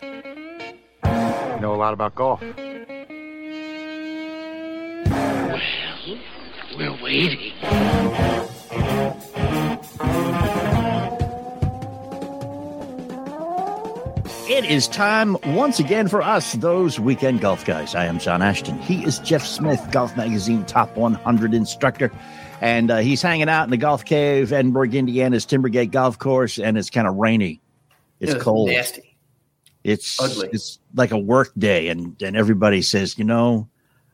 You know a lot about golf. Well, we're waiting. It is time once again for us, those weekend golf guys. I am John Ashton. He is Jeff Smith, Golf Magazine Top 100 instructor. And uh, he's hanging out in the golf cave, Edinburgh, Indiana's Timbergate Golf Course, and it's kind of rainy. It's It's cold. nasty. It's Ugly. it's like a work day, and and everybody says, you know,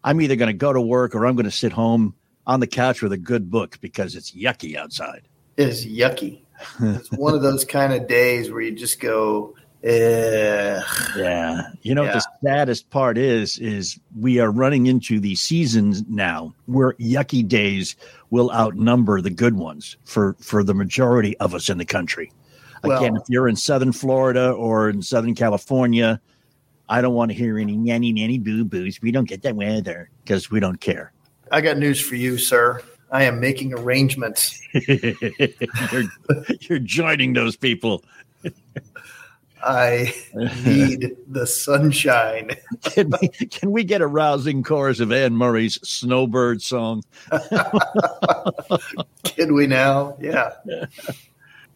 I'm either going to go to work or I'm going to sit home on the couch with a good book because it's yucky outside. It is yucky. It's one of those kind of days where you just go, eh. Yeah. You know what the saddest part is is we are running into the seasons now where yucky days will outnumber the good ones for for the majority of us in the country. Again, Well- if you're in southern Florida or in southern California, I don't want to hear any nanny nanny boo boos. We don't get that weather because we don't care. I got news for you, sir. I am making arrangements. you're, you're joining those people. I need the sunshine. Can we, can we get a rousing chorus of Anne Murray's Snowbird song? Can we now? Yeah.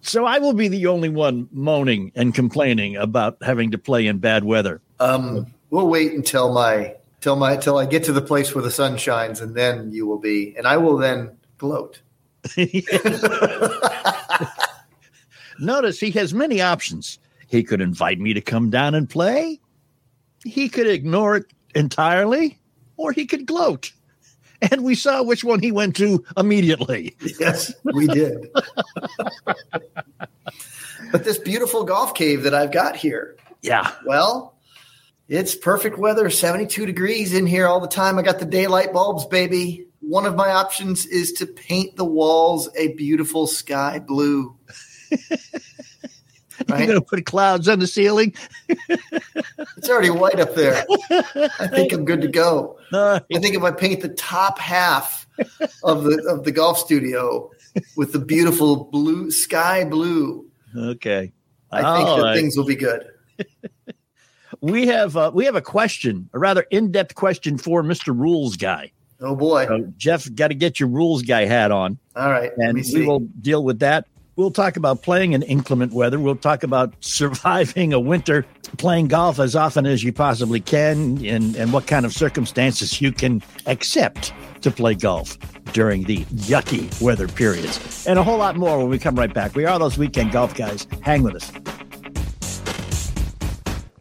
So I will be the only one moaning and complaining about having to play in bad weather. Um, we'll wait until my till my till I get to the place where the sun shines, and then you will be, and I will then gloat. Notice he has many options. He could invite me to come down and play. He could ignore it entirely, or he could gloat. And we saw which one he went to immediately. Yes, we did. but this beautiful golf cave that I've got here, Yeah. well, it's perfect weather, 72 degrees in here all the time. I got the daylight bulbs, baby. One of my options is to paint the walls a beautiful sky blue. You're going to put clouds on the ceiling? It's already white up there. I think I'm good to go. Uh, I think if I paint the top half of the of the golf studio with the beautiful blue sky blue, okay. I think All that right. things will be good. we have uh, we have a question, a rather in-depth question for Mr. Rules Guy. Oh boy! So Jeff, got to get your rules guy hat on. All right, and we will deal with that. We'll talk about playing in inclement weather. We'll talk about surviving a winter, playing golf as often as you possibly can, and, and what kind of circumstances you can accept to play golf during the yucky weather periods, and a whole lot more when we come right back. We are those weekend golf guys. Hang with us.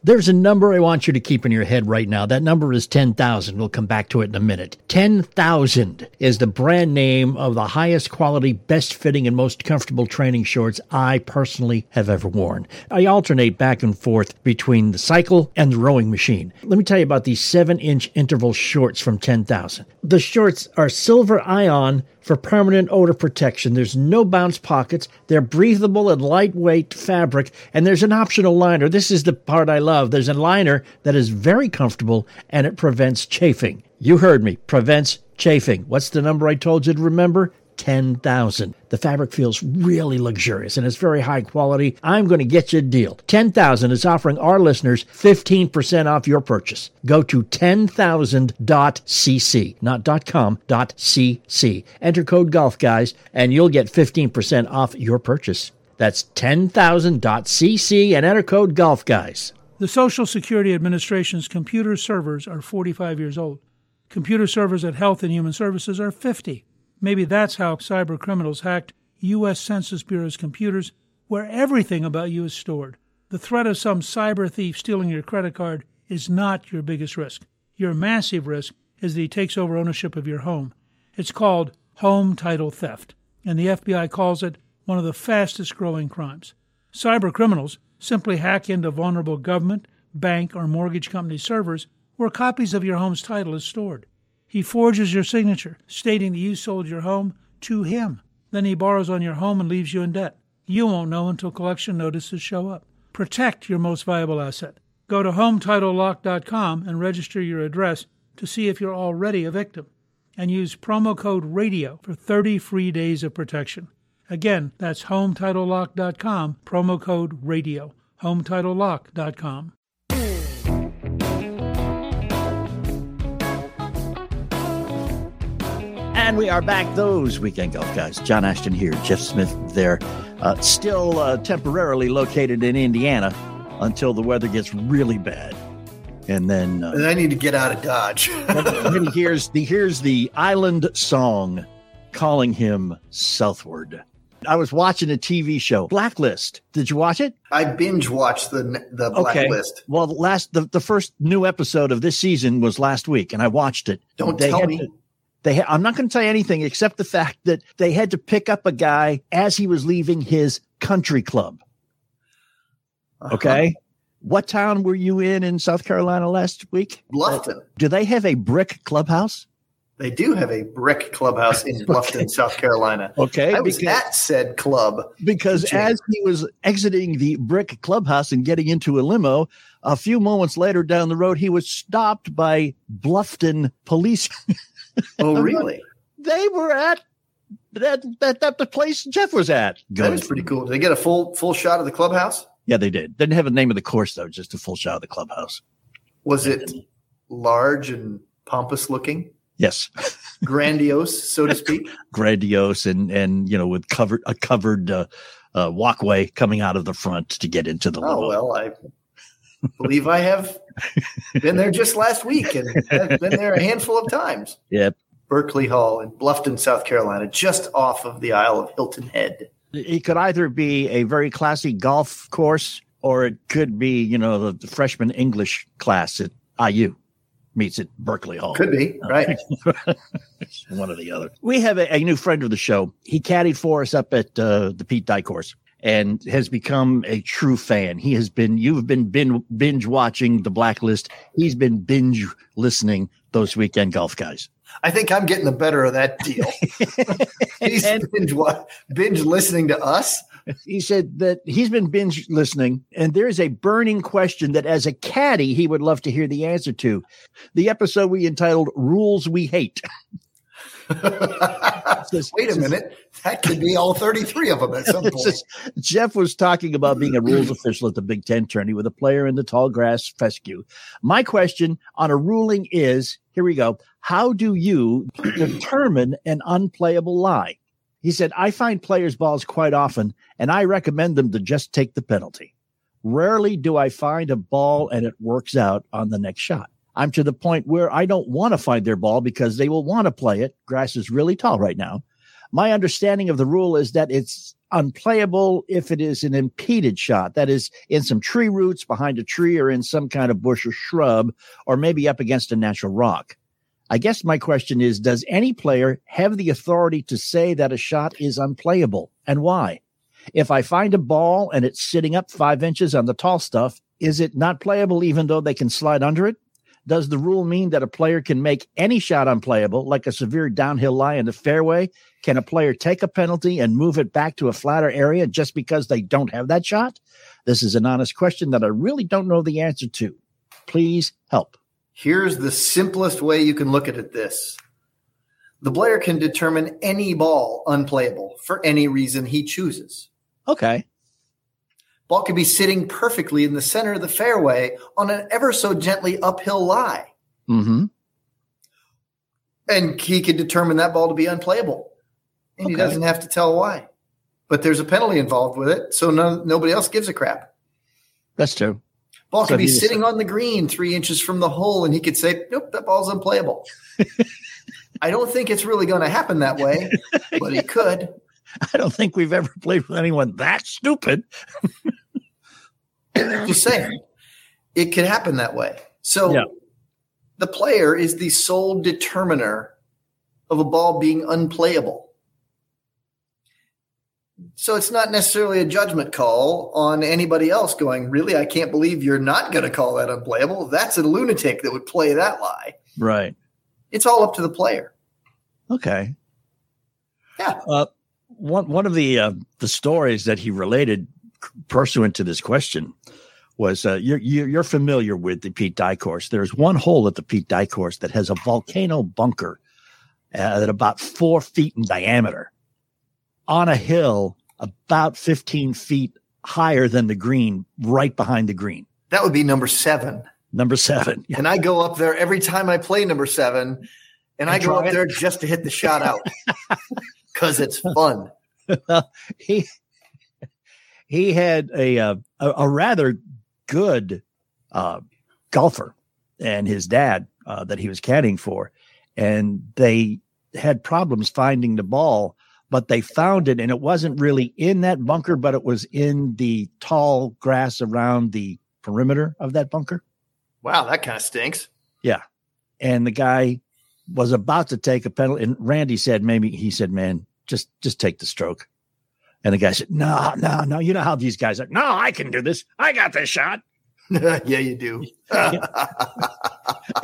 There's a number I want you to keep in your head right now. That number is 10,000. We'll come back to it in a minute. 10,000 is the brand name of the highest quality, best fitting, and most comfortable training shorts I personally have ever worn. I alternate back and forth between the cycle and the rowing machine. Let me tell you about these 7 inch interval shorts from 10,000. The shorts are silver ion for permanent odor protection. There's no bounce pockets. They're breathable and lightweight fabric, and there's an optional liner. This is the part I love. There's a liner that is very comfortable and it prevents chafing. You heard me, prevents chafing. What's the number I told you to remember? 10,000. The fabric feels really luxurious and it's very high quality. I'm going to get you a deal. 10,000 is offering our listeners 15% off your purchase. Go to 10,000.cc, not .com, .cc. Enter code golf guys and you'll get 15% off your purchase. That's 10,000.cc and enter code golf guys. The Social Security Administration's computer servers are 45 years old. Computer servers at Health and Human Services are 50. Maybe that's how cyber criminals hacked U.S. Census Bureau's computers, where everything about you is stored. The threat of some cyber thief stealing your credit card is not your biggest risk. Your massive risk is that he takes over ownership of your home. It's called home title theft, and the FBI calls it one of the fastest growing crimes. Cyber criminals simply hack into vulnerable government, bank, or mortgage company servers where copies of your home's title is stored. He forges your signature, stating that you sold your home to him. Then he borrows on your home and leaves you in debt. You won't know until collection notices show up. Protect your most valuable asset. Go to HometitleLock.com and register your address to see if you're already a victim. And use promo code RADIO for 30 free days of protection. Again, that's HometitleLock.com, promo code RADIO. HometitleLock.com. And we are back, those weekend golf guys. John Ashton here, Jeff Smith there, uh, still uh, temporarily located in Indiana until the weather gets really bad. And then, uh, And I need to get out of Dodge. then he hears the here's the island song calling him southward. I was watching a TV show, Blacklist. Did you watch it? I binge watched the the blacklist. Well, the last the, the first new episode of this season was last week, and I watched it. Don't They tell me. to- they ha- I'm not going to tell you anything except the fact that they had to pick up a guy as he was leaving his country club. Uh-huh. Okay. What town were you in in South Carolina last week? Bluffton. Do they have a brick clubhouse? They do have a brick clubhouse in Bluffton, South Carolina. Okay. I was because at said club. because as he was exiting the brick clubhouse and getting into a limo, a few moments later down the road, he was stopped by Bluffton police. Oh, really? they were at that, that, that the place Jeff was at. That was pretty cool. Did they get a full full shot of the clubhouse? Yeah, they did. Didn't have a name of the course though, just a full shot of the clubhouse. Was it large and pompous looking, Yes, grandiose, so to speak? grandiose and and you know with covered a covered uh, uh, walkway coming out of the front to get into the Oh limo. well, I believe I have been there just last week and have been there a handful of times. Yep. Berkeley Hall in Bluffton, South Carolina, just off of the Isle of Hilton Head. It could either be a very classy golf course or it could be, you know, the, the freshman English class at IU meets at Berkeley Hall. Could be, right? One or the other. We have a, a new friend of the show. He caddied for us up at uh, the Pete Dye course and has become a true fan. He has been, you've been bin, binge watching the blacklist. He's been binge listening those weekend golf guys. I think I'm getting the better of that deal. He's And- binge, binge listening to us. he said that he's been binge listening and there's a burning question that as a caddy he would love to hear the answer to the episode we entitled rules we hate Wait a minute. That could be all 33 of them at some point. is- jeff was talking about being a rules official at the big ten tourney with a player in the tall grass fescue my question on a ruling is here we go how do you determine an unplayable lie he said i find players balls quite often and i recommend them to just take the penalty Rarely do I find a ball and it works out on the next shot. I'm to the point where I don't want to find their ball because they will want to play it. Grass is really tall right now. My understanding of the rule is that it's unplayable if it is an impeded shot. That is in some tree roots behind a tree or in some kind of bush or shrub or maybe up against a natural rock. I guess my question is, does any player have the authority to say that a shot is unplayable and why? If I find a ball and it's sitting up five inches on the tall stuff, is it not playable even though they can slide under it? Does the rule mean that a player can make any shot unplayable, like a severe downhill lie in the fairway? Can a player take a penalty and move it back to a flatter area just because they don't have that shot? This is an honest question that I really don't know the answer to. Please help. Here's the simplest way you can look at it this. The player can determine any ball unplayable for any reason he chooses. Okay. Ball could be sitting perfectly in the center of the fairway on an ever so gently uphill lie. Mm-hmm. And he could determine that ball to be unplayable. And he doesn't have to tell why. But there's a penalty involved with it, so no, nobody else gives a crap. That's true. Ball So could be sitting on the green three inches from the hole, and he could say, Nope, that ball's unplayable. I don't think it's really going to happen that way, but he could. I don't think we've ever played with anyone that stupid. Just saying, it could happen that way. So Yeah. the player is the sole determiner of a ball being unplayable. So it's not necessarily a judgment call on anybody else going, really, I can't believe you're not going to call that unplayable. That's a lunatic that would play that lie. Right. It's all up to the player. Okay. Yeah. Uh, one one of the uh, the stories that he related pursuant to this question was uh, you're you're you're familiar with the Pete Dye course. There's one hole at the Pete Dye course that has a volcano bunker at about four feet in diameter on a hill about 15 feet higher than the green, right behind the green. That would be number seven. Number seven. And I go up there every time I play number seven. and I And go up it? there just to hit the shot out because it's fun. he he had a uh, a, a rather good uh, golfer and his dad uh, that he was caddying for, and they had problems finding the ball, but they found it, and it wasn't really in that bunker, but it was in the tall grass around the perimeter of that bunker. Wow, that kind of stinks. Yeah, and the guy was about to take a penalty, and Randy said, "Maybe," he said, "Man, just just take the stroke." And the guy said, "No, no, no. You know how these guys are. No, I can do this. I got this shot." yeah, you do.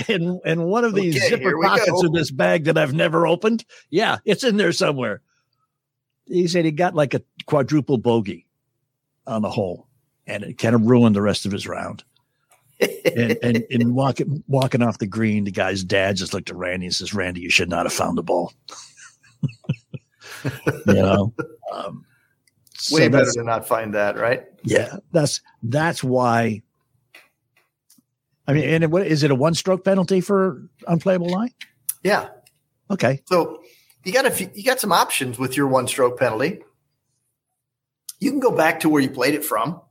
and in one of these Okay, zipper pockets of this bag that I've never opened. Yeah, it's in there somewhere. He said he got like a quadruple bogey on the hole, and it kind of ruined the rest of his round. And and, and walking walking off the green, the guy's dad just looked at Randy and says, "Randy, you should not have found the ball." you know, um, so Way better to not find that, right? yeah, that's that's why. I mean, and it, what is it a one stroke penalty for unplayable line? Yeah. Okay. So you got a few, you got some options with your one stroke penalty. You can go back to where you played it from,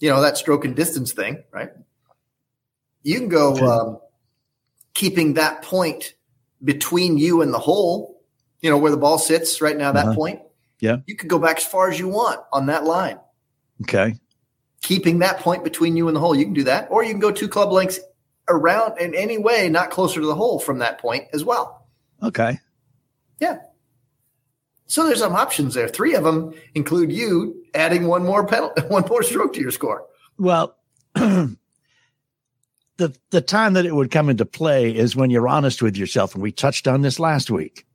you know that stroke and distance thing, right? You can go Okay. um, keeping that point between you and the hole, you know where the ball sits right now. That Uh-huh. point, Yeah. you could go back as far as you want on that line, Okay. keeping that point between you and the hole. You can do that, or you can go two club lengths around in any way, not closer to the hole from that point as well. Okay. Yeah. So there's some options there. Three of them include you adding one more penalty, one more stroke to your score. Well, the the time that it would come into play is when you're honest with yourself, and we touched on this last week.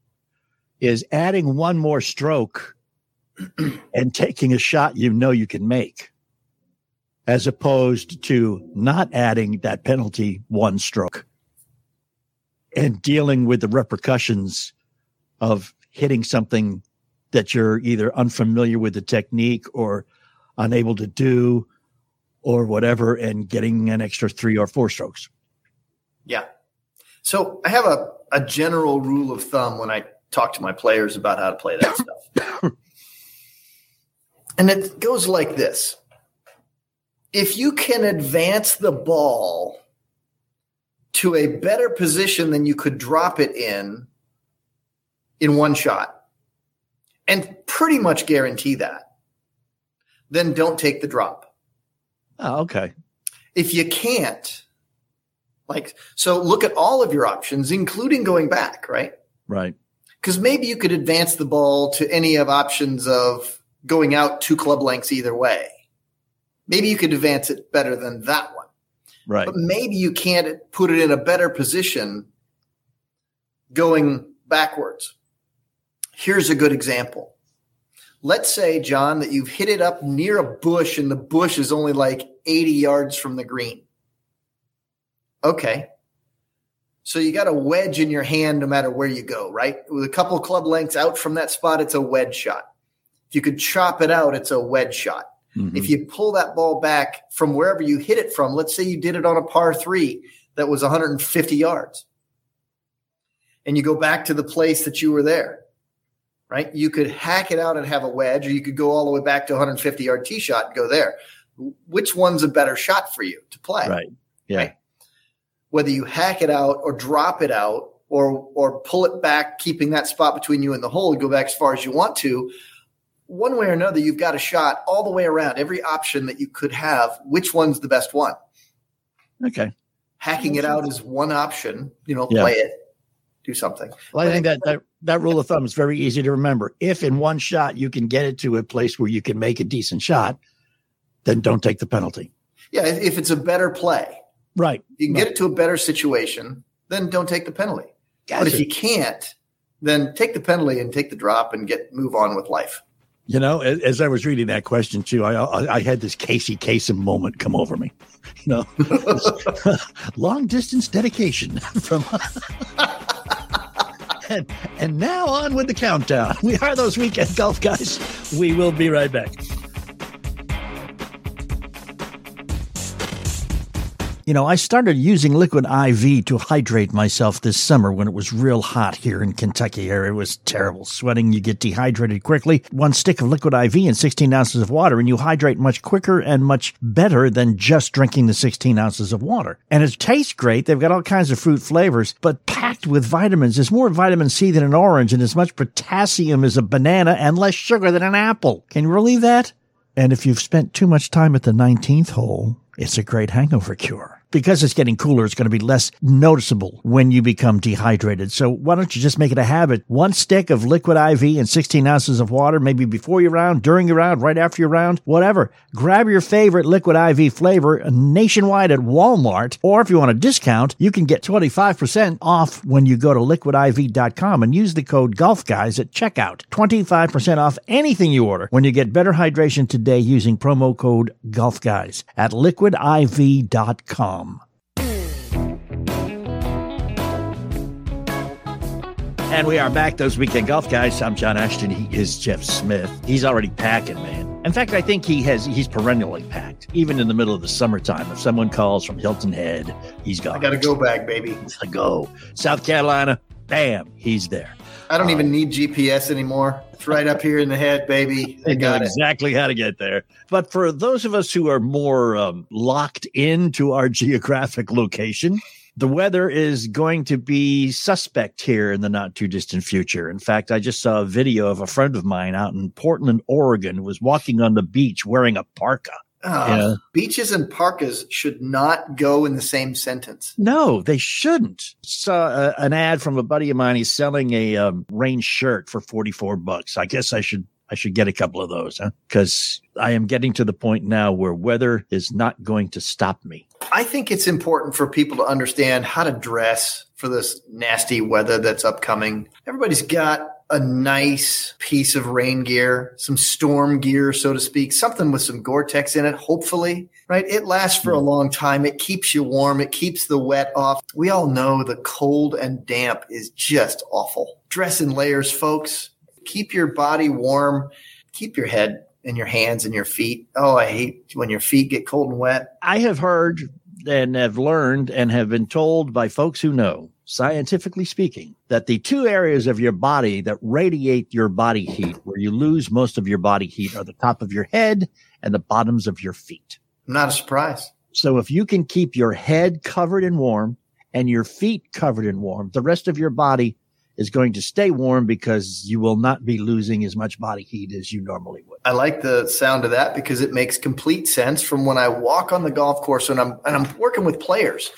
Is adding one more stroke and taking a shot you know you can make, as opposed to not adding that penalty one stroke and dealing with the repercussions of hitting something that you're either unfamiliar with the technique or unable to do or whatever and getting an extra three or four strokes. Yeah. So I have a, a general rule of thumb when I talk to my players about how to play that stuff. and it goes like this. If you can advance the ball to a better position than you could drop it in in one shot and pretty much guarantee that, then don't take the drop. Oh, okay. if you can't like so look at all of your options including going back right Right. because maybe you could advance the ball to any of options of going out two club lengths either way. Maybe you could advance it better than that one. Right. but maybe you can't put it in a better position going backwards. Here's a good example. Let's say john that you've hit it up near a bush and the bush is only like 80 yards from the green. Okay. So you got a wedge in your hand no matter where you go right? With a couple club lengths out from that spot it's a wedge shot if you could chop it out it's a wedge shot Mhm. if you pull that ball back from wherever you hit it from, let's say you did it on a par three that was 150 yards, and you go back to the place that you were there, right? You could hack it out and have a wedge, or you could go all the way back to 150 yard tee shot and go there. Which one's a better shot for you to play? Right. Yeah. Right. Whether you hack it out or drop it out or or pull it back, keeping that spot between you and the hole, go back as far as you want to. One way or another, you've got a shot all the way around every option that you could have. Which one's the best one? Okay. Hacking it out is one option. You know, Yeah. play it, do something. Well, I think that, that that rule of thumb is very easy to remember. If in one shot you can get it to a place where you can make a decent shot, then don't take the penalty. Yeah, if if it's a better play, Right. you can get it to a better situation, then don't take the penalty. But if you can't, then take the penalty and take the drop and get move on with life. You know, as, as I was reading that question too, I, I I had this Casey Kasem moment come over me. You know, long distance dedication from. and, and now on with the countdown. We are those weekend golf guys. We will be right back. You know, I started using liquid IV to hydrate myself this summer when it was real hot here in Kentucky area. It was terrible. Sweating, you get dehydrated quickly. One stick of liquid IV and 16 ounces of water, and you hydrate much quicker and much better than just drinking the 16 ounces of water. And it tastes great. They've got all kinds of fruit flavors, but packed with vitamins. There's more vitamin C than an orange and as much potassium as a banana and less sugar than an apple. Can you believe that? And if you've spent too much time at the 19th hole, it's a great hangover cure because it's getting cooler, it's going to be less noticeable when you become dehydrated. So why don't you just make it a habit? One stick of liquid IV and 16 ounces of water, maybe before your round, during your round, right after your round, whatever. Grab your favorite liquid IV flavor nationwide at Walmart, or if you want a discount, you can get 25% off when you go to liquidiv.com and use the code GolfGuys at checkout. 25% off anything you order when you get better hydration today using promo code GolfGuys at liquidiv.com. And we are back, those weekend golf guys. I'm John Ashton. He is Jeff Smith. He's already packing, man. In fact, I think he has. He's perennially packed, even in the middle of the summertime. If someone calls from Hilton Head, he's gone. I got to go back, baby. I go South Carolina. Bam, he's there. I don't um, even need GPS anymore. It's right up here in the head, baby. I got exactly how to get there. But for those of us who are more um, locked into our geographic location, the weather is going to be suspect here in the not too distant future. In fact, I just saw a video of a friend of mine out in Portland, Oregon, was walking on the beach wearing a parka. Uh, yeah. Beaches and parkas should not go in the same sentence. No, they shouldn't. Saw uh, an ad from a buddy of mine. He's selling a um, rain shirt for 44 bucks. I guess I should I should get a couple of those, huh? Because I am getting to the point now where weather is not going to stop me. I think it's important for people to understand how to dress for this nasty weather that's upcoming. Everybody's got a nice piece of rain gear, some storm gear, so to speak, something with some Gore Tex in it, hopefully, right? It lasts for a long time. It keeps you warm. It keeps the wet off. We all know the cold and damp is just awful. Dress in layers, folks keep your body warm, keep your head and your hands and your feet. Oh, I hate when your feet get cold and wet. I have heard and have learned and have been told by folks who know, scientifically speaking, that the two areas of your body that radiate your body heat, where you lose most of your body heat, are the top of your head and the bottoms of your feet. Not a surprise. So if you can keep your head covered and warm and your feet covered and warm, the rest of your body is going to stay warm because you will not be losing as much body heat as you normally would. I like the sound of that because it makes complete sense from when I walk on the golf course and I'm and I'm working with players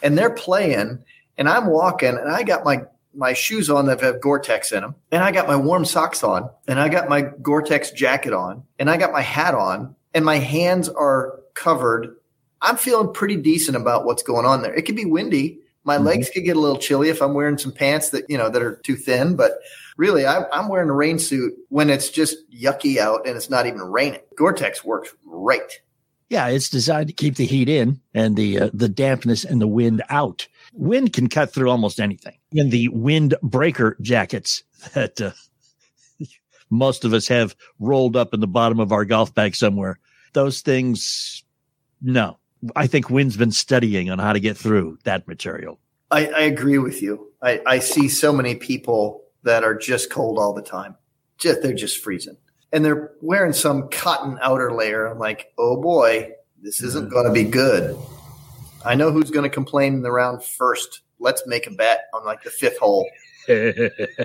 and they're playing and I'm walking and I got my my shoes on that have Gore-Tex in them and I got my warm socks on and I got my Gore-Tex jacket on and I got my hat on and my hands are covered. I'm feeling pretty decent about what's going on there. It could be windy my mm-hmm. legs could get a little chilly if I'm wearing some pants that, you know, that are too thin, but really I, am wearing a rain suit when it's just yucky out and it's not even raining. Gore-Tex works great. Yeah, it's designed to keep the heat in and the uh, the dampness and the wind out. Wind can cut through almost anything. And the windbreaker jackets that uh, most of us have rolled up in the bottom of our golf bag somewhere, those things, no, I think Wynn's been studying on how to get through that material. I, I agree with you. I, I see so many people that are just cold all the time. Just they're just freezing. And they're wearing some cotton outer layer. I'm like, oh boy, this isn't mm. going to be good. I know who's going to complain in the round first. Let's make a bet on like the fifth hole.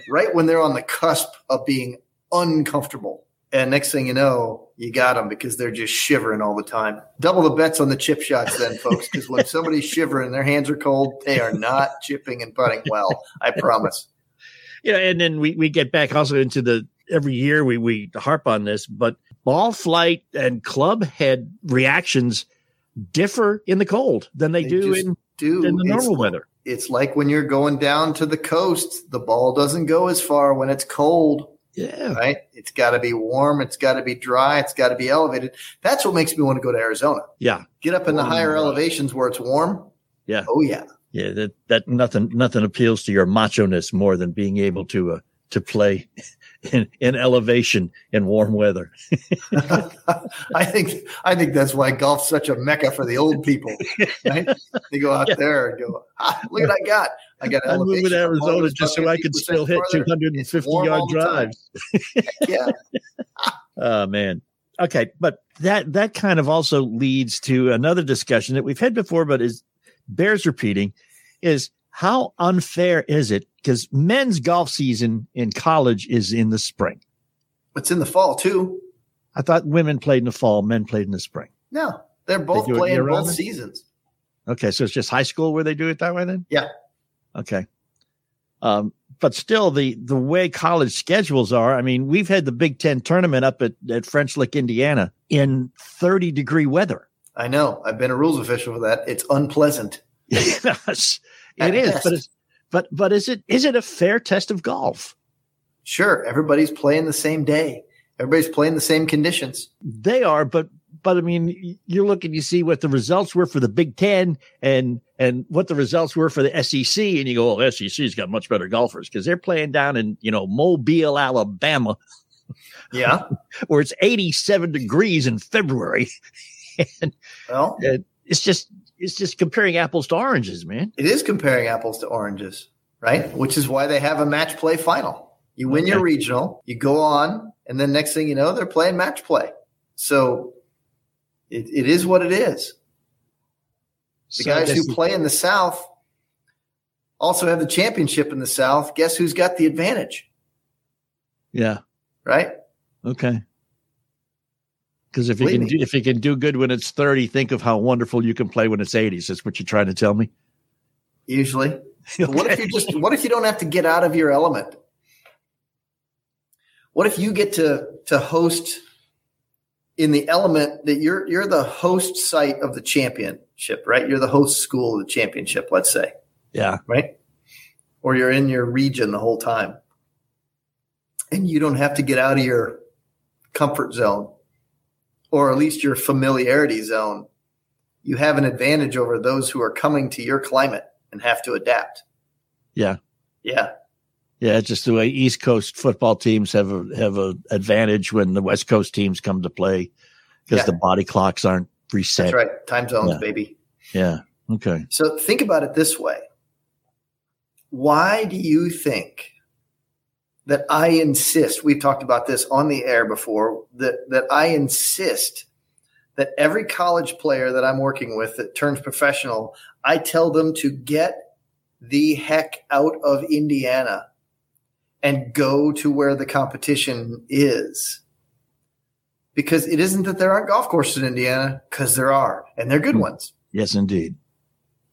right when they're on the cusp of being uncomfortable. And next thing you know, you got them because they're just shivering all the time. Double the bets on the chip shots, then, folks, because when somebody's shivering, their hands are cold, they are not chipping and putting well. I promise. Yeah, and then we, we get back also into the every year we, we harp on this, but ball flight and club head reactions differ in the cold than they, they do in, do. in the normal it's, weather. It's like when you're going down to the coast, the ball doesn't go as far when it's cold yeah. Right. It's got to be warm. It's got to be dry. It's got to be elevated. That's what makes me want to go to Arizona. Yeah. Get up in the higher elevations where it's warm. Yeah. Oh yeah. Yeah. That that nothing nothing appeals to your macho ness more than being able to uh, to play in, in elevation in warm weather. I think I think that's why golf's such a mecca for the old people. Right? They go out Yeah. there and go, ah, look what I got. I got I moved to Arizona just so I could still hit 250 yard all the time. drives. Yeah. Oh man. Okay, but that that kind of also leads to another discussion that we've had before, but is bears repeating is how unfair is it? Because men's golf season in college is in the spring. It's in the fall too. I thought women played in the fall, men played in the spring. No, they're both it playing both seasons. Okay, so it's just high school where they do it that way then? Yeah. Okay. Um, but still the the way college schedules are, I mean, we've had the Big Ten tournament up at, at French Lick, Indiana in 30 degree weather. I know. I've been a rules official for that. It's unpleasant. yes, it is. But it's, but but is it is it a fair test of golf? Sure, everybody's playing the same day. Everybody's playing the same conditions. They are, but but I mean, you look and you see what the results were for the Big Ten and and what the results were for the SEC, and you go, "Oh, SEC's got much better golfers because they're playing down in you know Mobile, Alabama, Yeah. where it's 87 degrees in February. and well, it's just it's just comparing apples to oranges, man. it is comparing apples to oranges, right? Which is why they have a match play final. You win your regional, you go on, and then next thing you know, they're playing match play. So it, it is what it is. The So guys who play in the South also have the championship in the South. Guess who's got the advantage, yeah, right? okay. Because if you can do, if you can do good when it's 30, think of how wonderful you can play when it's 80s. That's what you're trying to tell me. Usually. But What if you just what if you don't have to get out of your element? What if you get to to host in the element that you're you're the host site of the championship, right? You're the host school of the championship, let's say, Yeah, right? Or you're in your region the whole time. And you don't have to get out of your comfort zone or at least your familiarity zone. You have an advantage over those who are coming to your climate and have to adapt. yeah. Yeah. Yeah, it's just the way East Coast football teams have a have an advantage when the West Coast teams come to play because Yeah. the body clocks aren't reset. That's right. Time zones, Yeah. baby. Yeah. Okay. So think about it this way. Why do you think that I insist, we've talked about this on the air before, that, that I insist that every college player that I'm working with that turns professional, I tell them to get the heck out of Indiana and go to where the competition is. Because it isn't that there aren't golf courses in Indiana, because there are, and they're good Hmm. ones. Yes, indeed.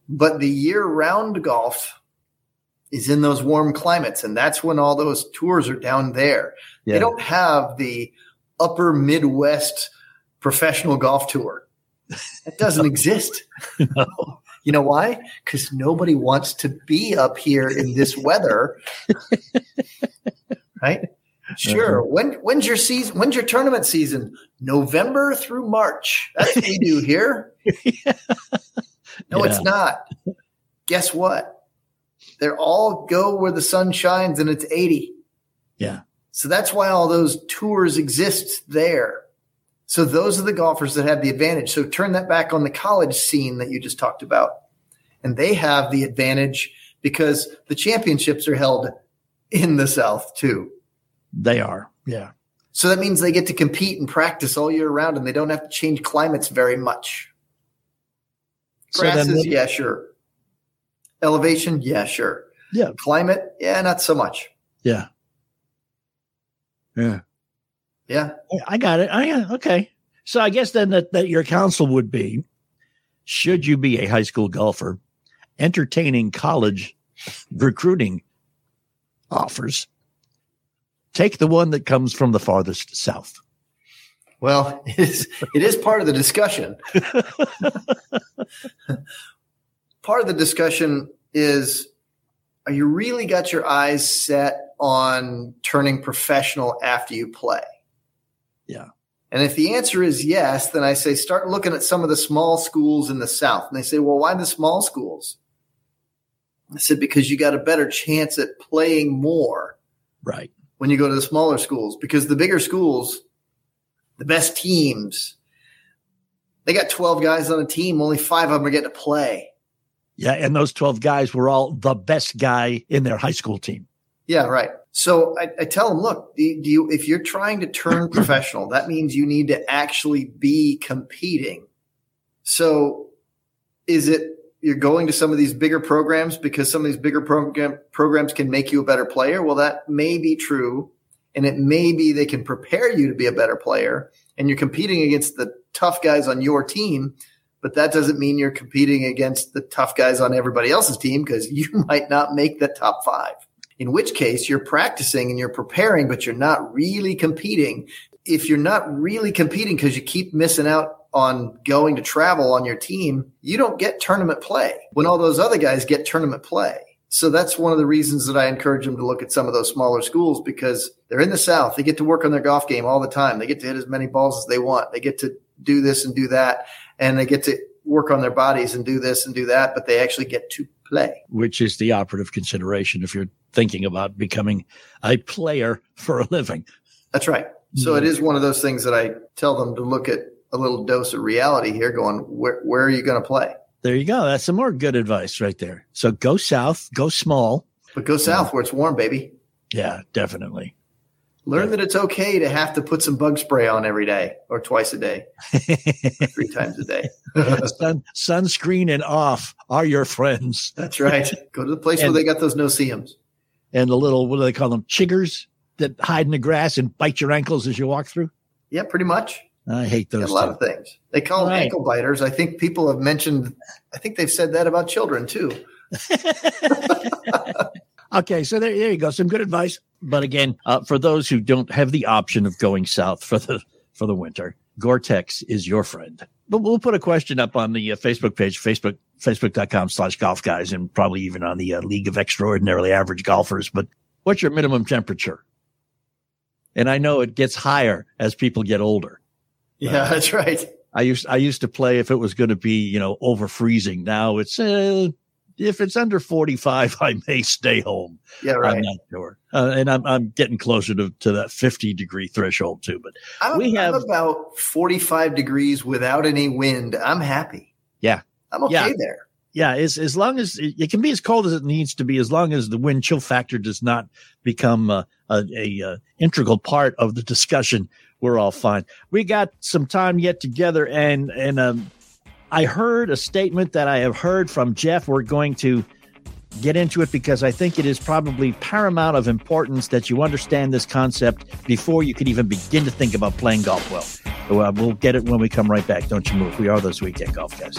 But the year round golf is in those warm climates, and that's when all those tours are down there. Yeah. They don't have the upper Midwest professional golf tour. That doesn't exist. No. You know why? Because nobody wants to be up here in this weather. right? Sure. Uh-huh. When when's your season? When's your tournament season? November through March. That's what we do here. No, it's not. Guess what? They're all go where the sun shines and it's 80. Yeah. So that's why all those tours exist there. So those are the golfers that have the advantage. So turn that back on the college scene that you just talked about. And they have the advantage because the championships are held in the South too. They are. Yeah. So that means they get to compete and practice all year round and they don't have to change climates very much. So then what- yeah, sure. Elevation, yeah, sure. Yeah. Climate, yeah, not so much. Yeah. Yeah. Yeah. I got it. I got okay. So I guess then that, that your counsel would be should you be a high school golfer entertaining college recruiting offers, take the one that comes from the farthest south. Well, it is, it is part of the discussion. part of the discussion is are you really got your eyes set on turning professional after you play? Yeah. And if the answer is yes, then I say start looking at some of the small schools in the South. And they say, well, why the small schools? I said, because you got a better chance at playing more Right. When you go to the smaller schools because the bigger schools, the best teams, they got 12 guys on a team, only five of them are getting to play. Yeah, and those 12 guys were all the best guy in their high school team. Yeah, right. So I, I tell them, look, do you, do you, if you're trying to turn professional, that means you need to actually be competing. So is it you're going to some of these bigger programs because some of these bigger program, programs can make you a better player? Well, that may be true. And it may be they can prepare you to be a better player and you're competing against the tough guys on your team but that doesn't mean you're competing against the tough guys on everybody else's team because you might not make the top five. In which case, you're practicing and you're preparing, but you're not really competing. If you're not really competing because you keep missing out on going to travel on your team, you don't get tournament play when all those other guys get tournament play. So that's one of the reasons that I encourage them to look at some of those smaller schools because they're in the South. They get to work on their golf game all the time. They get to hit as many balls as they want. They get to do this and do that and they get to work on their bodies and do this and do that, but they actually get to play. Which is the operative consideration if you're thinking about becoming a player for a living. That's right. So hmm. it is one of those things that I tell them to look at a little dose of reality here going, where, where are you going to play? There you go. That's some more good advice right there. So go south, go small. But go south yeah. where it's warm, baby. Yeah, definitely. Learn that it's okay to have to put some bug spray on every day or twice a day, three times a day. Sun, sunscreen and off are your friends. That's right. Go to the place and, where they got those no-see-ums. And the little, what do they call them? Chiggers that hide in the grass and bite your ankles as you walk through? Yeah, pretty much. I hate those. A lot of things. They call them ankle biters. I think people have mentioned, I think they've said that about children too. Okay, so there, there you go. Some good advice. But again, uh, for those who don't have the option of going south for the for the winter, Gore-Tex is your friend. But we'll put a question up on the uh, Facebook page, Facebook facebook.com slash golf guys, and probably even on the uh, League of Extraordinarily Average Golfers. But what's your minimum temperature? And I know it gets higher as people get older. Yeah, that's right. I used I used to play if it was going to be you know over freezing. Now it's uh, if it's under 45, I may stay home. Yeah, right. I'm not sure. Uh, and I'm, I'm getting closer to, to that 50 degree threshold too. But I'm, we have I'm about 45 degrees without any wind. I'm happy. Yeah. I'm okay yeah. there. Yeah. As, as long as it can be as cold as it needs to be, as long as the wind chill factor does not become uh, a, a, a integral part of the discussion, we're all fine. We got some time yet together and, and, um, I heard a statement that I have heard from Jeff. We're going to get into it because I think it is probably paramount of importance that you understand this concept before you can even begin to think about playing golf well. So, uh, we'll get it when we come right back. Don't you move. We are those weekend golf guys.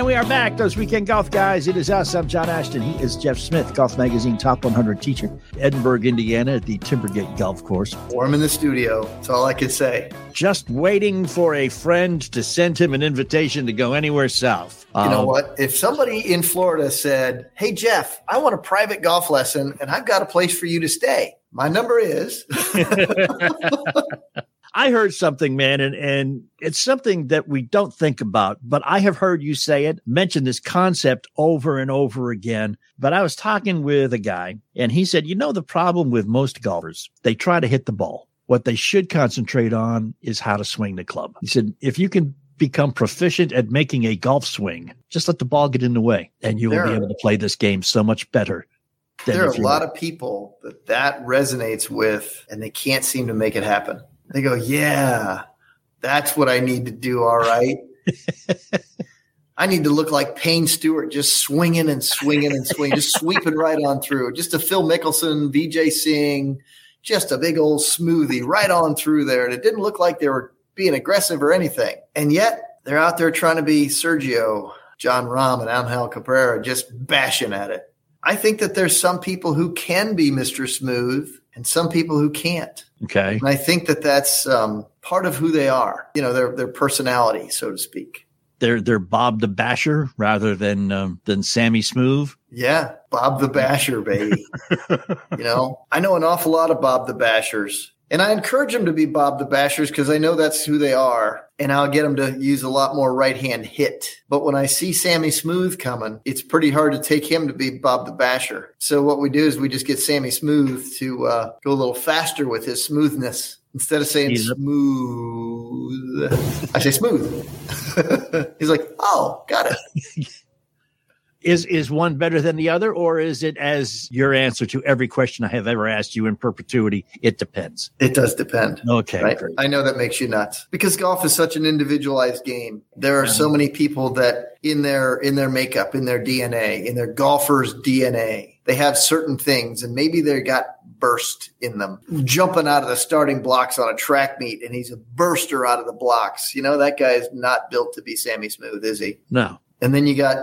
And we are back, those weekend golf guys. It is us. I'm John Ashton. He is Jeff Smith, Golf Magazine Top 100 teacher, Edinburgh, Indiana, at the Timbergate Golf Course. Warm in the studio. That's all I can say. Just waiting for a friend to send him an invitation to go anywhere south. You um, know what? If somebody in Florida said, Hey, Jeff, I want a private golf lesson and I've got a place for you to stay, my number is. I heard something, man, and, and it's something that we don't think about, but I have heard you say it, mention this concept over and over again. But I was talking with a guy and he said, you know, the problem with most golfers, they try to hit the ball. What they should concentrate on is how to swing the club. He said, if you can become proficient at making a golf swing. Just let the ball get in the way, and you will There be able to play this game so much better. There are a lot of people that that resonates with and they can't seem to make it happen. They go yeah that's what i need to do all right. I need to look like payne stewart just swinging and swinging and swinging just sweeping right on through. Just a phil mickelson vj singh just a big old smoothie right on through there. And it didn't look like they were being aggressive or anything. And yet they're out there trying to be sergio john rahm and angel cabrera just bashing at it I think that there's some people who can be Mr. Smooth and some people who can't. Okay. And I think that that's um, part of who they are, you know, their, their personality, so to speak. They're they're Bob the Basher rather than um, than Sammy Smooth. Yeah. Bob the Basher, baby. you know, I know an awful lot of Bob the Bashers. And I encourage them to be Bob the Bashers because I know that's who they are. And I'll get them to use a lot more right hand hit. But when I see Sammy Smooth coming, it's pretty hard to take him to be Bob the Basher. So what we do is we just get Sammy Smooth to uh, go a little faster with his smoothness. Instead of saying He's smooth, I say smooth. He's like, oh, got it. Is is one better than the other, or is it as your answer to every question I have ever asked you in perpetuity? It depends. It does depend. Okay, right? I know that makes you nuts because golf is such an individualized game. There are so mm-hmm. many people that in their in their makeup, in their DNA, in their golfer's DNA, they have certain things, and maybe they got burst in them, jumping out of the starting blocks on a track meet, and he's a burster out of the blocks. You know that guy is not built to be Sammy Smooth, is he? No, And then you got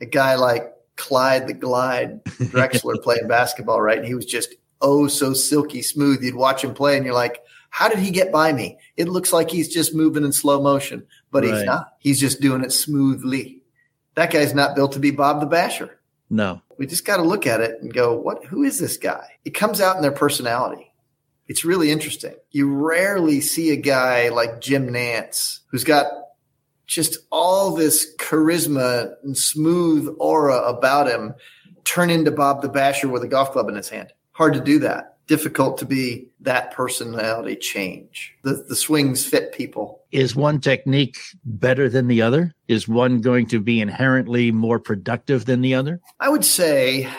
a guy like Clyde the Glide Drexler playing basketball, right? And he was just oh so silky smooth. You'd watch him play and you're like, how did he get by me? It looks like he's just moving in slow motion, but he's not. He's just doing it smoothly. That guy's not built to be Bob the Basher. no. We just got to look at it and go, what? Who is this guy? It comes out in their personality. It's really interesting. You rarely see a guy like Jim Nantz who's got just all this charisma and smooth aura about him turn into Bob the Basher with a golf club in his hand. Hard to do that. Difficult to be that personality change. The the swings fit people. Is one technique better than the other? Is one going to be inherently more productive than the other? I would say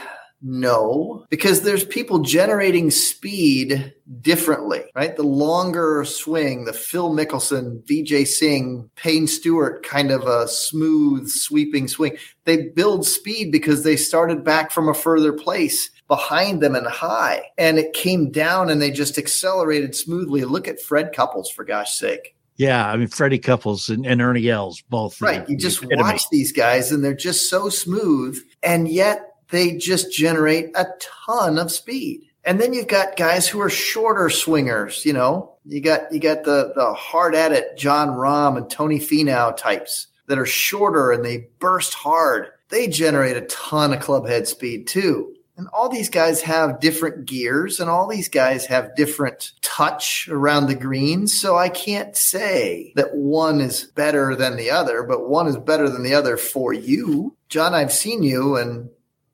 no, because there's people generating speed differently, right? The longer swing, the Phil Mickelson, Vijay Singh, Payne Stewart kind of a smooth, sweeping swing. They build speed because they started back from a further place behind them and high, and it came down and they just accelerated smoothly. Look at Fred Couples, for gosh sake. Yeah, I mean Freddie Couples and, and Ernie Els both. Right. You just watch these guys and they're just so smooth, and yet they just generate a ton of speed. And then you've got guys who are shorter swingers, you know. You got you got the the hard at it Jon Rahm and Tony Finau types that are shorter and they burst hard. They generate a ton of club head speed too. And all these guys have different gears and all these guys have different touch around the greens. So I can't say that one is better than the other, but one is better than the other for you. John, I've seen you and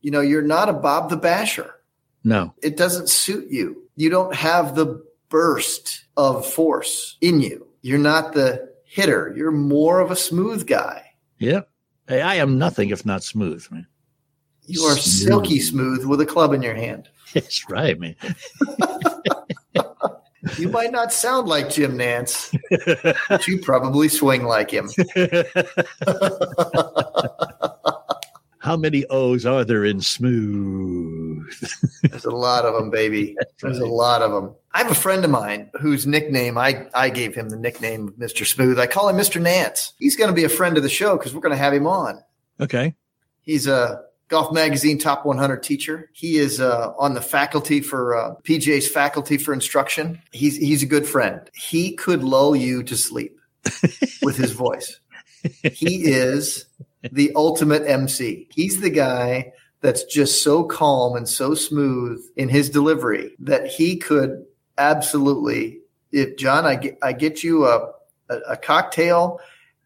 you know, you're not a Bob the Basher. No. It doesn't suit you. You don't have the burst of force in you. You're not the hitter. You're more of a smooth guy. Yeah. Hey, I am nothing if not smooth, man. You are Smooth. silky smooth with a club in your hand. That's right, man. You might not sound like Jim Nantz, but you probably swing like him. How many O's are there in smooth? There's a lot of them, baby. There's a lot of them. I have a friend of mine whose nickname I, I gave him the nickname of Mr. Smooth. I call him Mr. Nantz. He's going to be a friend of the show because we're going to have him on. Okay. He's a Golf Magazine Top 100 teacher. He is uh, on the faculty for uh, PGA's faculty for instruction. He's he's a good friend. He could lull you to sleep with his voice. He is the ultimate MC. He's the guy that's just so calm and so smooth in his delivery that he could absolutely. If John, I get I get you a a, a cocktail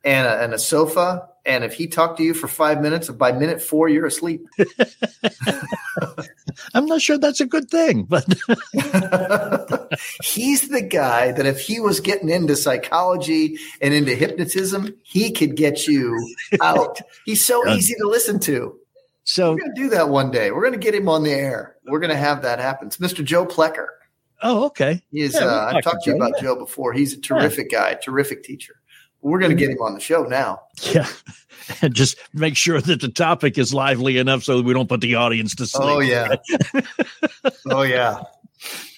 and a, and a sofa. And if he talked to you for five minutes, by minute four, you're asleep. I'm not sure that's a good thing, but he's the guy that if he was getting into psychology and into hypnotism, he could get you out. He's so easy to listen to. So We're going to do that one day. We're going to get him on the air. We're going to have that happen. It's Mr. Joe Plecker. oh okay. He is, Yeah, uh, I've talked to you about Joe before. He's a terrific guy, terrific teacher. We're going to get him on the show now. Yeah. And just make sure that the topic is lively enough so that we don't put the audience to sleep. Oh, yeah. oh, yeah.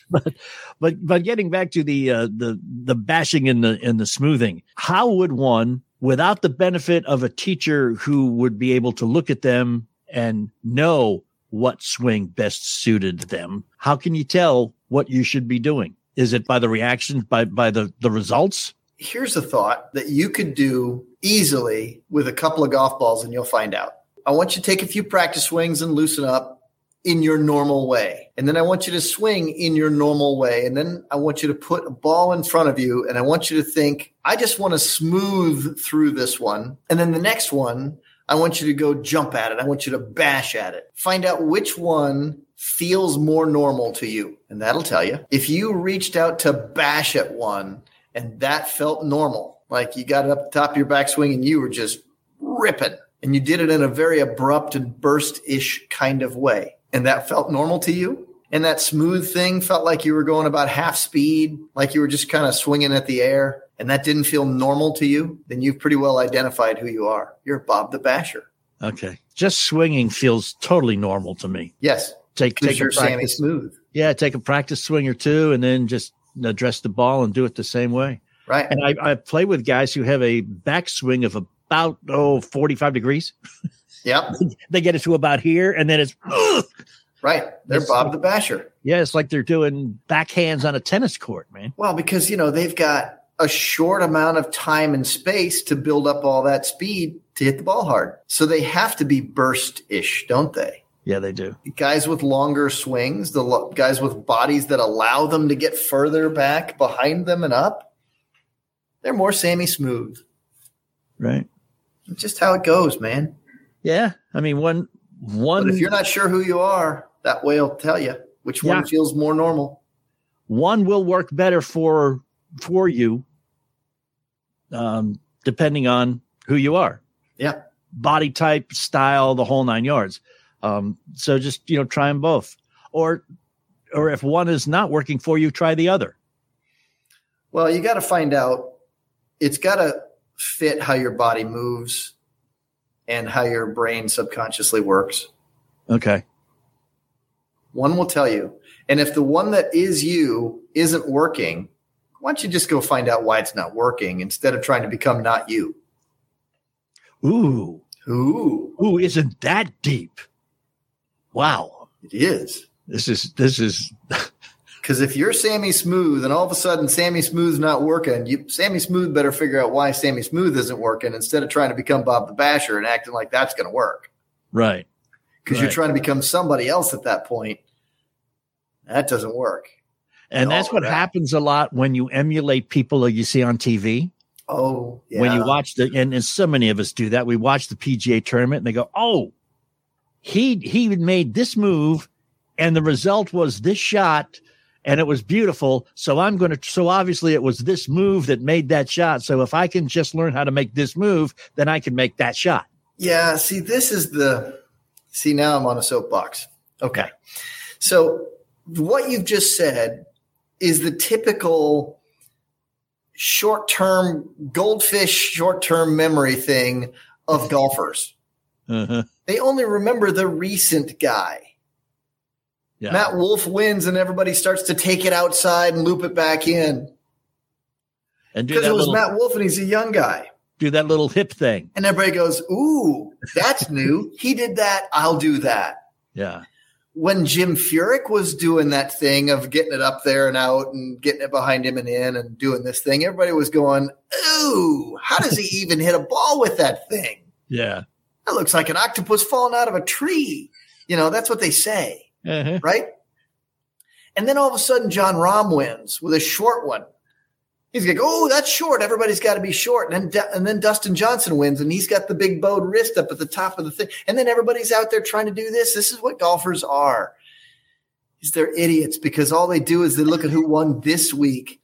but but but getting back to the uh, the the bashing and the and the smoothing, how would one, without the benefit of a teacher who would be able to look at them and know what swing best suited them, how can you tell what you should be doing? Is it by the reactions, by by the the results? Here's a thought that you could do easily with a couple of golf balls, and you'll find out. I want you to take a few practice swings and loosen up in your normal way. And then I want you to swing in your normal way. And then I want you to put a ball in front of you. And I want you to think, I just want to smooth through this one. And then the next one, I want you to go jump at it. I want you to bash at it. Find out which one feels more normal to you. And that'll tell you. If you reached out to bash at one and that felt normal, like you got it up the top of your backswing and you were just ripping and you did it in a very abrupt and burst ish kind of way. And that felt normal to you. And that smooth thing felt like you were going about half speed, like you were just kind of swinging at the air. And that didn't feel normal to you. Then you've pretty well identified who you are. You're Bob the Basher. Okay, just swinging feels totally normal to me. Yes. Take take a practice, Smooth. yeah, take a practice swing or two, and then just address the ball and do it the same way. Right. And I, I play with guys who have a backswing of about oh 45 degrees. Yep. They get it to about here, and then it's Right. They're Yes. Bob the Basher. yeah, it's like they're doing backhands on a tennis court, man. Well, because, you know, they've got a short amount of time and space to build up all that speed to hit the ball hard. So they have to be burst ish, don't they? Yeah, they do. Guys with longer swings, the lo- guys with bodies that allow them to get further back behind them and up, they're more Sammy Smooth. Right. It's just how it goes, man. Yeah. I mean, one one But if you're not sure who you are, that way will tell you which Yeah. one feels more normal. one will work better for for you, um, depending on who you are. Yeah. body type, style, the whole nine yards. Um, so just you know, try them both, or or if one is not working for you, try the other. Well, you got to find out. It's got to fit how your body moves and how your brain subconsciously works. Okay. One will tell you. And if the one that is you isn't working, why don't you just go find out why it's not working instead of trying to become not you? Ooh, Ooh, ooh, isn't that deep? Wow, it is. this is this is Because if you're Sammy Smooth and all of a sudden Sammy Smooth's not working, you Sammy Smooth better figure out why Sammy Smooth isn't working instead of trying to become Bob the Basher and acting like that's going to work. right. Because you're trying to become somebody else at that point. That doesn't work. And that's oh, what that- happens a lot when you emulate people that you see on TV. Oh, yeah. When you watch the and, and so many of us do that, we watch the PGA tournament and they go, "Oh, he he made this move, and the result was this shot, and it was beautiful. So I'm going to. So obviously, it was this move that made that shot. So if I can just learn how to make this move, then I can make that shot. Yeah, see, this is the see now I'm on a soapbox. Okay. So what you've just said is the typical short-term goldfish short-term memory thing of golfers. Uh-huh. They only remember the recent guy. Yeah. Matt Wolff wins and everybody starts to take it outside and loop it back in and because it was little Matt Wolff and he's a young guy. do that little hip thing. And everybody goes, "Ooh, that's new. he did that. I'll do that." Yeah. when Jim Furyk was doing that thing of getting it up there and out and getting it behind him and in and doing this thing, everybody was going, Ooh, how does he even hit a ball with that thing? Yeah. That looks like an octopus falling out of a tree. You know, that's what they say, Uh-huh. right? And then all of a sudden, Jon Rahm wins with a short one. He's like, oh, that's short. Everybody's got to be short. And then, and then Dustin Johnson wins, and he's got the big bowed wrist up at the top of the thing. And then everybody's out there trying to do this. This is what golfers are. is they're idiots because all they do is they look at who won this week.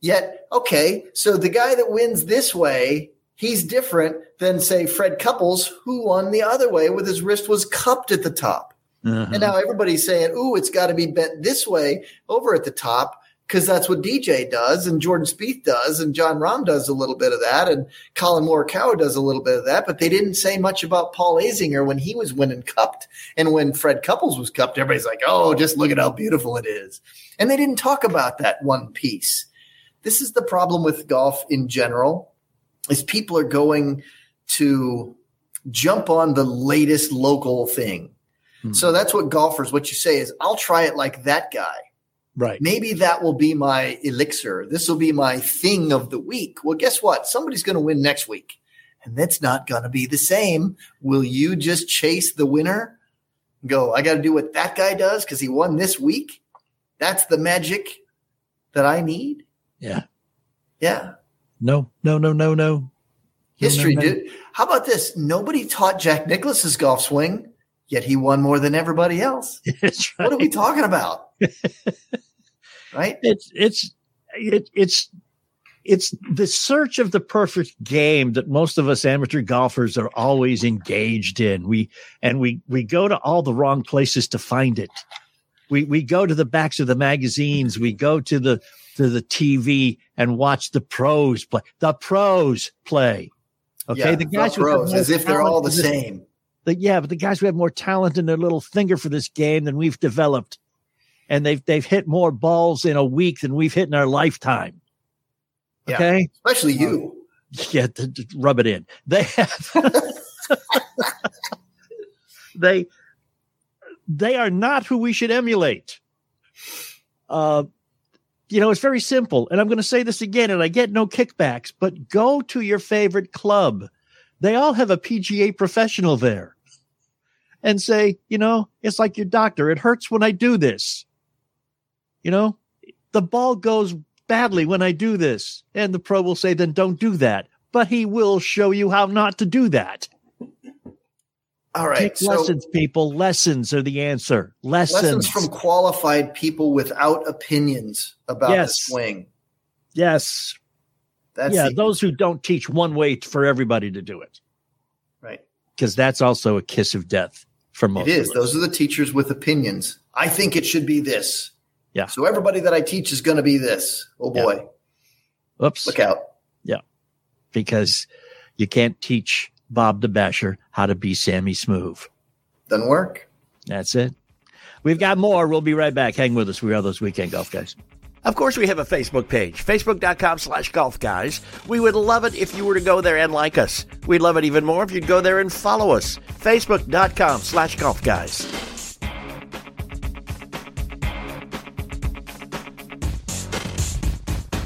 Yet, okay, so the guy that wins this way, he's different than say Fred Couples, who won the other way with his wrist was cupped at the top. And mm-hmm. now everybody's saying, "Ooh, it's got to be bent this way over at the top." Because that's what DJ does, and Jordan Spieth does, and Jon Rahm does a little bit of that, and Collin Morikawa does a little bit of that. But they didn't say much about Paul Azinger when he was winning cupped, and when Fred Couples was cupped, everybody's like, "Oh, just look at how beautiful it is," and they didn't talk about that one piece. This is the problem with golf in general, is people are going to jump on the latest local thing. Hmm. So that's what golfers, what you say is, I'll try it like that guy. Right. Maybe that will be my elixir. This will be my thing of the week. Well, guess what? Somebody's going to win next week, and that's not going to be the same. Will you just chase the winner? Go, I got to do what that guy does because he won this week. That's the magic that I need. Yeah. Yeah. No, no, no, no, no. History, no, no. dude. How about this? Nobody taught Jack Nicklaus's golf swing, yet he won more than everybody else. Right. What are we talking about? right? it's it's it, it's it's the search of the perfect game that most of us amateur golfers are always engaged in. We and we we go to all the wrong places to find it. We we go to the backs of the magazines. We go to the to the TV and watch the pros play. The pros play. Okay, Yeah, the guys who have pros, as if they're all the this- same. the, yeah, but the guys who have more talent in their little finger for this game than we've developed, and they've they've hit more balls in a week than we've hit in our lifetime. Yeah. Okay, Especially you. yeah, th- th- rub it in. They have they they are not who we should emulate. Uh, you know, it's very simple, and I'm going to say this again, and I get no kickbacks. But go to your favorite club; they all have a PGA professional there, and say, you know, it's like your doctor. It hurts when I do this. You know, the ball goes badly when I do this, and the pro will say, then don't do that. But he will show you how not to do that. All right. Take So lessons, people. Lessons are the answer. Lessons. lessons from qualified people without opinions about Yes. the swing. yes. That's yeah, the- those who don't teach one way for everybody to do it, right. because that's also a kiss of death for most. It is. Those are the teachers with opinions. I think it should be this. Yeah. So everybody that I teach is going to be this. Oh Yeah. boy, Oops. look out. Yeah. Because you can't teach Bob the Basher how to be Sammy Smooth. Doesn't work. That's it. We've got more. We'll be right back. Hang with us. We are those weekend golf guys. Of course, we have a Facebook page, facebook.com slash golf guys. We would love it if you were to go there and like us. We'd love it even more if you'd go there and follow us, facebook.com slash golf guys.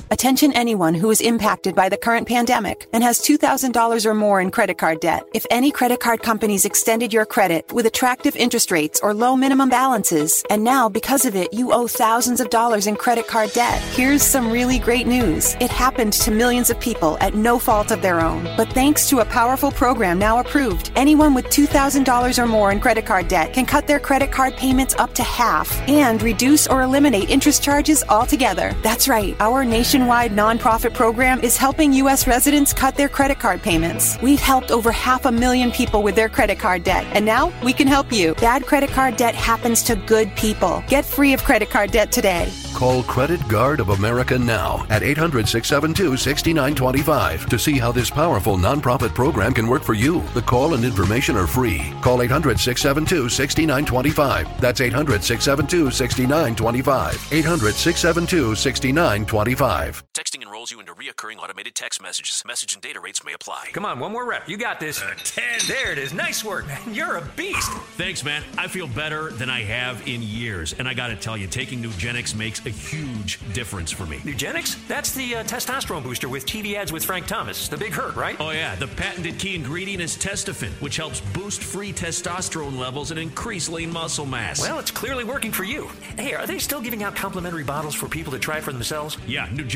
Attention anyone who is impacted by the current pandemic and has $2,000 or more in credit card debt. If any credit card companies extended your credit with attractive interest rates or low minimum balances, and now because of it you owe thousands of dollars in credit card debt, here's some really great news. It happened to millions of people at no fault of their own. But thanks to a powerful program now approved, anyone with $2,000 or more in credit card debt can cut their credit card payments up to half and reduce or eliminate interest charges altogether. That's right. Our nationwide nonprofit program is helping U.S. residents cut their credit card payments. We've helped over half a million people with their credit card debt, and now we can help you. Bad credit card debt happens to good people. Get free of credit card debt today. Call Credit Guard of America now at 800 672 6925 to see how this powerful nonprofit program can work for you. The call and information are free. Call 800 672 6925. That's 800 672 6925. 800 672 6925. Texting enrolls you into reoccurring automated text messages. Message and data rates may apply. Come on, one more rep. You got this. 10. There it is. Nice work, man. You're a beast. Thanks, man. I feel better than I have in years. And I got to tell you, taking Nugenix makes a huge difference for me. Nugenix? That's the uh, testosterone booster with TV ads with Frank Thomas. The big hurt, right? Oh, yeah. The patented key ingredient is Testofen, which helps boost free testosterone levels and increase lean muscle mass. Well, it's clearly working for you. Hey, are they still giving out complimentary bottles for people to try for themselves? Yeah, Nugenix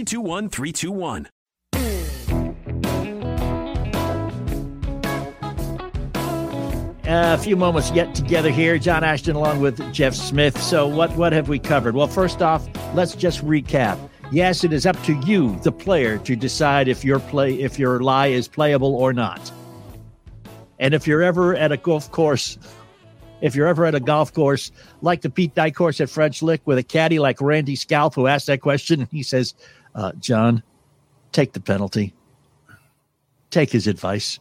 321 321. a few moments yet together here. John Ashton along with Jeff Smith. So, what, what have we covered? Well, first off, let's just recap. Yes, it is up to you, the player, to decide if your play if your lie is playable or not. And if you're ever at a golf course, if you're ever at a golf course like the Pete Dye course at French Lick with a caddy like Randy Scalp who asked that question, he says, uh, "John, take the penalty. Take his advice.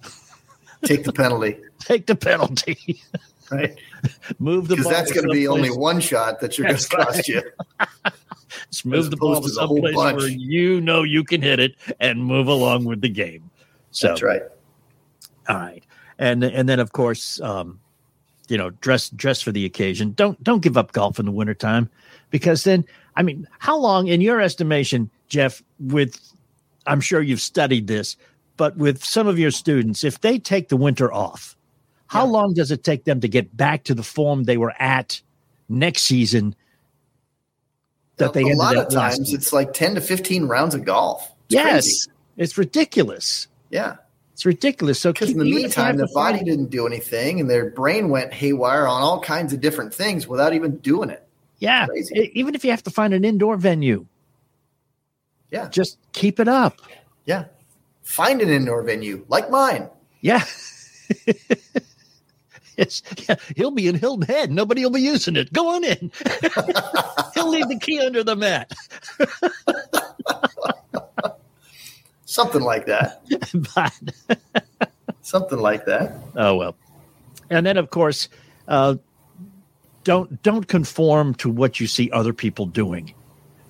Take the penalty. take the penalty. right? Move the because that's going to be only one shot that you're going to cost you. Just move as the ball to to the whole someplace bunch. where you know you can hit it and move along with the game. So That's right. All right, and and then of course, um, you know, dress dress for the occasion. Don't don't give up golf in the wintertime because then, I mean, how long, in your estimation, Jeff? With I'm sure you've studied this, but with some of your students, if they take the winter off, how long does it take them to get back to the form they were at next season? That they a lot up of times it's like 10 to 15 rounds of golf. It's yes, crazy. it's ridiculous. Yeah. It's ridiculous. So Because in the keep- even if you have meantime, the body didn't do anything and their brain went haywire on all kinds of different things without even doing it. Yeah, e- even if you have to find an indoor venue, Yeah. just keep it up. Yeah. Find an indoor venue like mine. Yeah. It's, yeah, he'll be in Hilton Head. Nobody will be using it. Go on in. he'll leave the key under the mat. Something like that. but, Something like that. oh well. And then, of course, uh, don't don't conform to what you see other people doing.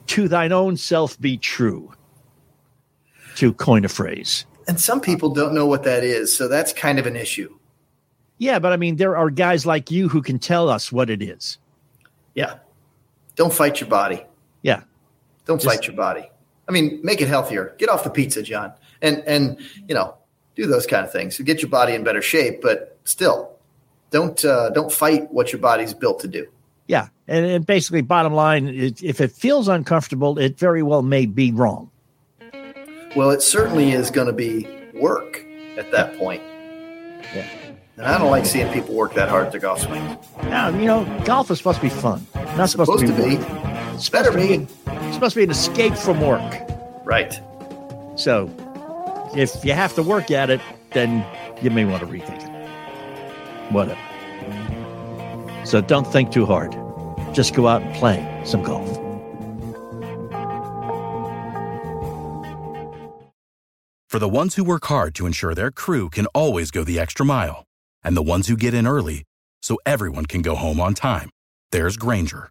To thine own self be true. To coin a phrase. And some people don't know what that is. So that's kind of an issue. Yeah, but I mean, there are guys like you who can tell us what it is. Yeah. Don't fight your body. Yeah. Don't Just- fight your body. I mean, make it healthier. Get off the pizza, John. And and you know, do those kind of things. So get your body in better shape, but still don't uh, don't fight what your body's built to do. Yeah. And, and basically, bottom line, it, if it feels uncomfortable, it very well may be wrong. Well, it certainly is going to be work at that point. Yeah. And I don't like seeing people work that hard at their golf swing. Now, you know, golf is supposed to be fun. Not supposed, Supposed to be. to be. Work. It's better be. It's supposed to be an escape from work. Right. So, if you have to work at it, then you may want to rethink it. Whatever. So, don't think too hard. Just go out and play some golf. For the ones who work hard to ensure their crew can always go the extra mile, and the ones who get in early so everyone can go home on time, there's Grainger,